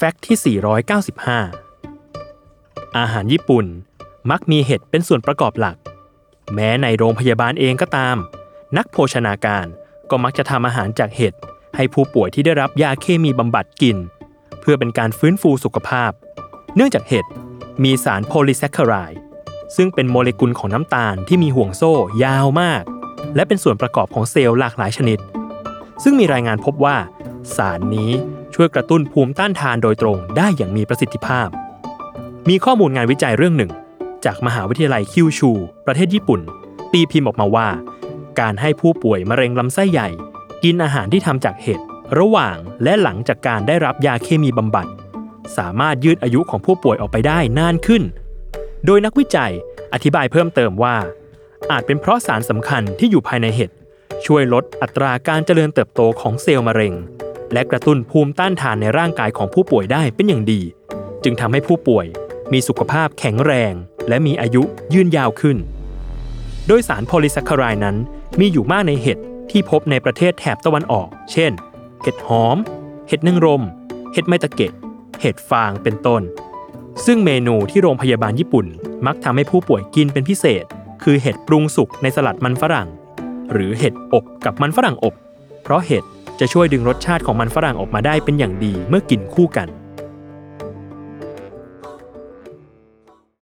แฟกต์ที่ 495 อาหารญี่ปุ่นมักมีเห็ดเป็นส่วนประกอบหลัก แม้ในโรงพยาบาลเองก็ตาม นักโภชนาการก็มักจะทำอาหารจากเห็ดให้ผู้ป่วยที่ได้รับยาเคมีบำบัดกิน เพื่อเป็นการฟื้นฟูสุขภาพ เนื่องจากเห็ดมีสารโพลีแซคคารายซึ่งเป็นโมเลกุลของน้ำตาลที่มีห่วงโซ่ยาวมาก และเป็นส่วนประกอบของเซลล์หลากหลายชนิด ซึ่งมีรายงานพบว่า สารนี้ ช่วยกระตุ้นภูมิต้านทานโดยตรงได้อย่างมีประสิทธิภาพ มีข้อมูลงานวิจัยเรื่องหนึ่ง จากมหาวิทยาลัยคิวชู ประเทศญี่ปุ่น ตีพิมพ์ออกมาว่า การให้ผู้ป่วยมะเร็งลำไส้ใหญ่ กินอาหารที่ทำจากเห็ดระหว่างและหลังจากการได้รับยาเคมีบำบัด สามารถยืดอายุของผู้ป่วยออกไปได้นานขึ้น โดยนักวิจัยอธิบายเพิ่มเติมว่า อาจเป็นเพราะสารสำคัญที่อยู่ภายในเห็ดช่วยลดอัตราการเจริญเติบโตของเซลล์มะเร็ง และกระตุ้นภูมิต้านทานในร่างกายของผู้ป่วยได้เป็นอย่างดี จึงทำให้ผู้ป่วยมีสุขภาพแข็งแรง และมีอายุยืนยาวขึ้น โดยสารโพลิแซคคารายนั้นมีอยู่มากในเห็ดที่พบในประเทศแถบตะวันออก เช่น เห็ดหอม เห็ดนางรม เห็ดไมตะเกะ เห็ดฟางเป็นต้น ซึ่งเมนูที่โรงพยาบาลญี่ปุ่น มักทำให้ผู้ป่วยกินเป็นพิเศษ คือเห็ดปรุงสุกในสลัดมันฝรั่ง หรือเห็ดอบกับมันฝรั่งอบ เพราะเห็ด จะช่วยดึงรสชาติของมันฝรั่งออกมาได้เป็นอย่างดีเมื่อกินคู่กัน